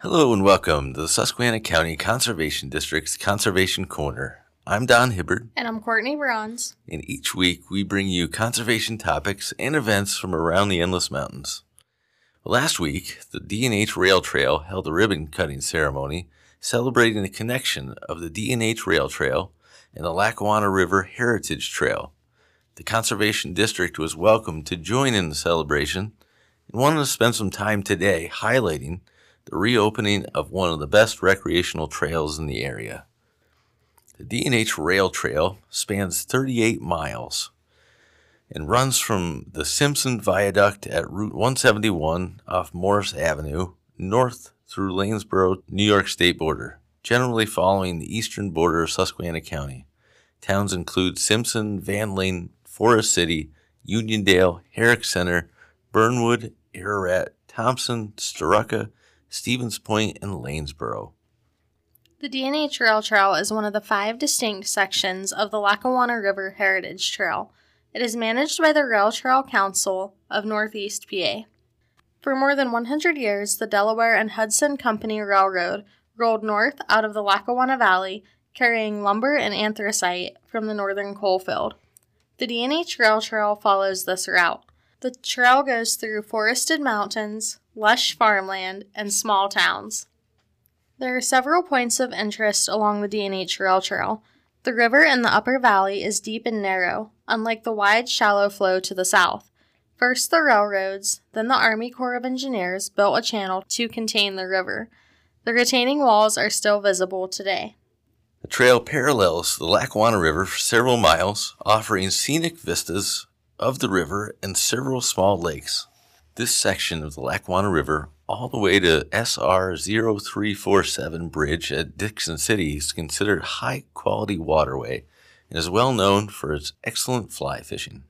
Hello and welcome to the Susquehanna County Conservation District's Conservation Corner. I'm Don Hibbard, And I'm Courtney Bronze. and each week we bring you conservation topics and events from around the Endless Mountains. Last week, the D&H Rail Trail held a ribbon cutting ceremony celebrating the connection of the D&H Rail Trail and the Lackawanna River Heritage Trail. The Conservation District was welcome to join in the celebration and wanted to spend some time today highlighting the reopening of one of the best recreational trails in the area. The D&H Rail Trail spans 38 miles and runs from the Simpson Viaduct at Route 171 off Morris Avenue north through Lanesboro, New York state border, generally following the eastern border of Susquehanna County. Towns include Simpson, Vandling, Forest City, Uniondale, Herrick Center, Burnwood, Ararat, Thompson, Starrucca, Stevens Point, and Lanesboro. The D&H Rail Trail is one of the five distinct sections of the Lackawanna River Heritage Trail. It is managed by the Rail Trail Council of Northeast PA. For more than 100 years, the Delaware and Hudson Company Railroad rolled north out of the Lackawanna Valley, carrying lumber and anthracite from the northern coal field. The D&H Rail Trail follows this route. The trail goes through forested mountains, lush farmland, and small towns. There are several points of interest along the D&H Rail Trail. The river in the upper valley is deep and narrow, unlike the wide, shallow flow to the south. First, the railroads, then the Army Corps of Engineers built a channel to contain the river. The retaining walls are still visible today. The trail parallels the Lackawanna River for several miles, offering scenic vistas of the river and several small lakes. This section of the Lackawanna River, all the way to SR 0347 Bridge at Dickson City, is considered high quality waterway and is well known for its excellent fly fishing.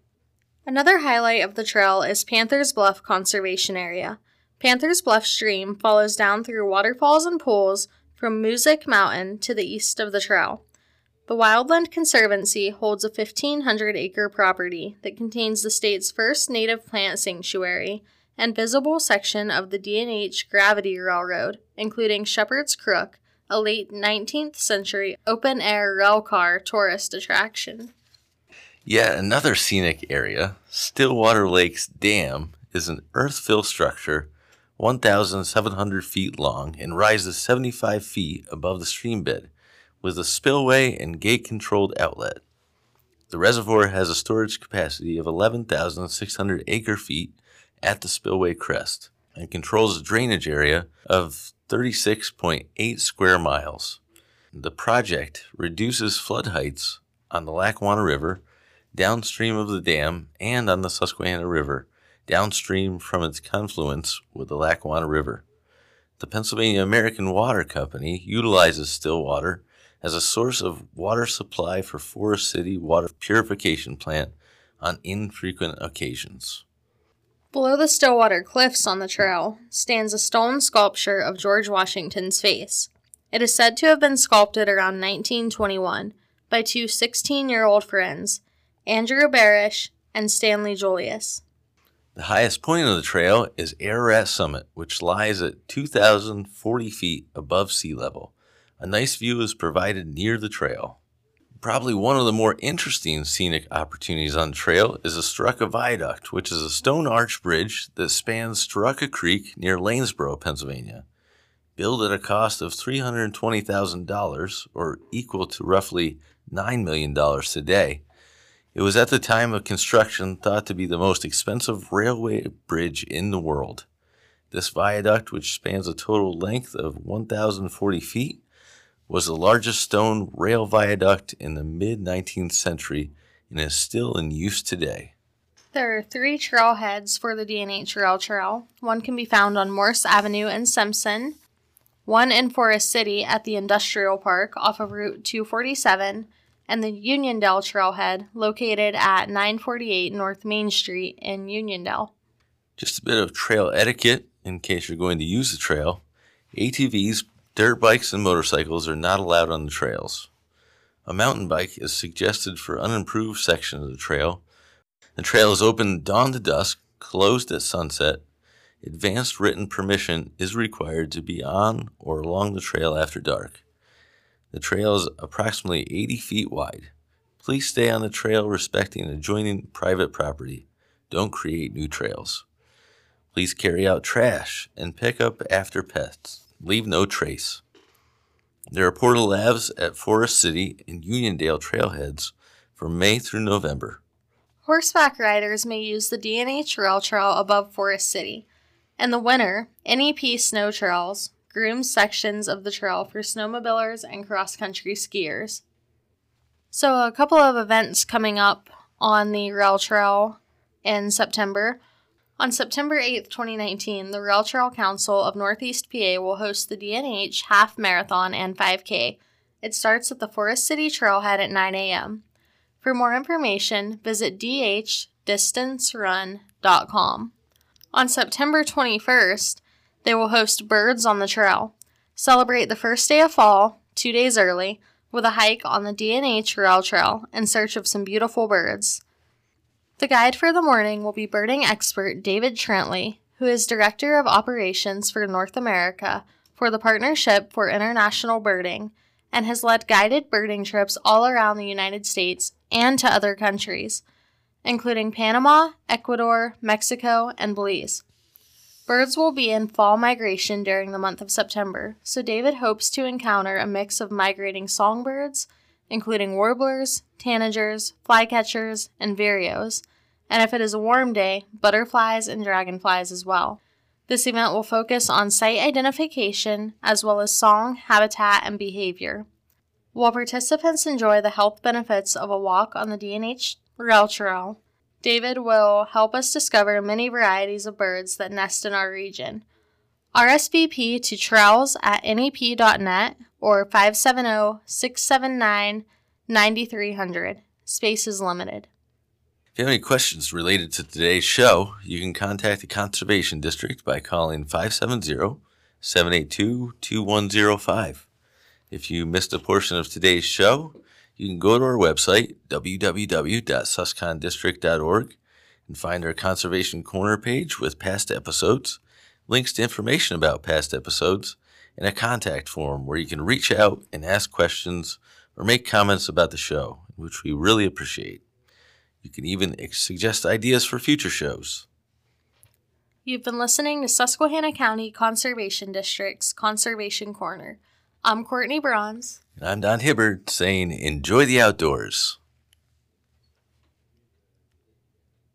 Another highlight of the trail is Panthers Bluff Conservation Area. Panthers Bluff Stream follows down through waterfalls and pools from Music Mountain to the east of the trail. The Wildland Conservancy holds a 1,500 acre property that contains the state's first native plant sanctuary and visible section of the D&H Gravity Railroad, including Shepherd's Crook, a late 19th century open air railcar tourist attraction. Yet another scenic area, Stillwater Lakes Dam, is an earth fill structure 1,700 feet long and rises 75 feet above the stream bed with a spillway and gate controlled outlet. The reservoir has a storage capacity of 11,600 acre feet at the spillway crest and controls a drainage area of 36.8 square miles. The project reduces flood heights on the Lackawanna River downstream of the dam and on the Susquehanna River, downstream from its confluence with the Lackawanna River. The Pennsylvania American Water Company utilizes Stillwater as a source of water supply for Forest City Water Purification Plant on infrequent occasions. Below the Stillwater Cliffs on the trail stands a stone sculpture of George Washington's face. It is said to have been sculpted around 1921 by two 16 year old friends, Andrew Barish and Stanley Julius. The highest point of the trail is Ararat Summit, which lies at 2,040 feet above sea level. A nice view is provided near the trail. Probably one of the more interesting scenic opportunities on the trail is the Starrucca Viaduct, which is a stone arch bridge that spans Starrucca Creek near Lanesboro, Pennsylvania. Built at a cost of $320,000, or equal to roughly $9 million today, it was at the time of construction thought to be the most expensive railway bridge in the world. This viaduct, which spans a total length of 1,040 feet, was the largest stone rail viaduct in the mid 19th century and is still in use today. There are three trailheads for the D&H Rail Trail. One can be found on Morse Avenue in Simpson, one in Forest City at the Industrial Park off of Route 247, and the Uniondale Trailhead located at 948 North Main Street in Uniondale. Just a bit of trail etiquette in case you're going to use the trail. ATVs, dirt bikes, and motorcycles are not allowed on the trails. A mountain bike is suggested for unimproved sections of the trail. The trail is open dawn to dusk, closed at sunset. advanced written permission is required to be on or along the trail after dark. The trail is approximately 80 feet wide. Please stay on the trail respecting adjoining private property. Don't create new trails. Please carry out trash and pick up after pets. Leave no trace. There are portal labs at Forest City and Uniondale trailheads from May through November. Horseback riders may use the D&H Rail Trail above Forest City. In the winter, NEP Snow Trails grooms sections of the trail for snowmobilers and cross country skiers. So, a couple of events coming up on the rail trail in September. On September 8, 2019, the Rail Trail Council of Northeast PA will host the D&H Half Marathon and 5K. It starts at the Forest City Trailhead at 9 a.m. For more information, visit dhdistancerun.com. On September 21st, they will host Birds on the Trail. Celebrate the first day of fall, two days early, with a hike on the D&H Rail Trail in search of some beautiful birds. The guide for the morning will be birding expert David Trantley, who is Director of Operations for North America for the Partnership for International Birding and has led guided birding trips all around the United States and to other countries, including Panama, Ecuador, Mexico, and Belize. Birds will be in fall migration during the month of September, so David hopes to encounter a mix of migrating songbirds including warblers, tanagers, flycatchers, and vireos, and if it is a warm day, butterflies and dragonflies as well. This event will focus on sight identification as well as song, habitat, and behavior. While participants enjoy the health benefits of a walk on the D&H Rail Trail, David will help us discover many varieties of birds that nest in our region. RSVP to trails at nep.net or 570 679 9300. Space is limited. If you have any questions related to today's show, you can contact the Conservation District by calling 570 782 2105. If you missed a portion of today's show, you can go to our website, www.suscondistrict.org, and find our Conservation Corner page with past episodes, links to information about past episodes, and a contact form where you can reach out and ask questions or make comments about the show, which we really appreciate. You can even suggest ideas for future shows. You've been listening to Susquehanna County Conservation District's Conservation Corner. I'm Courtney Bronze. And I'm Don Hibbard saying enjoy the outdoors.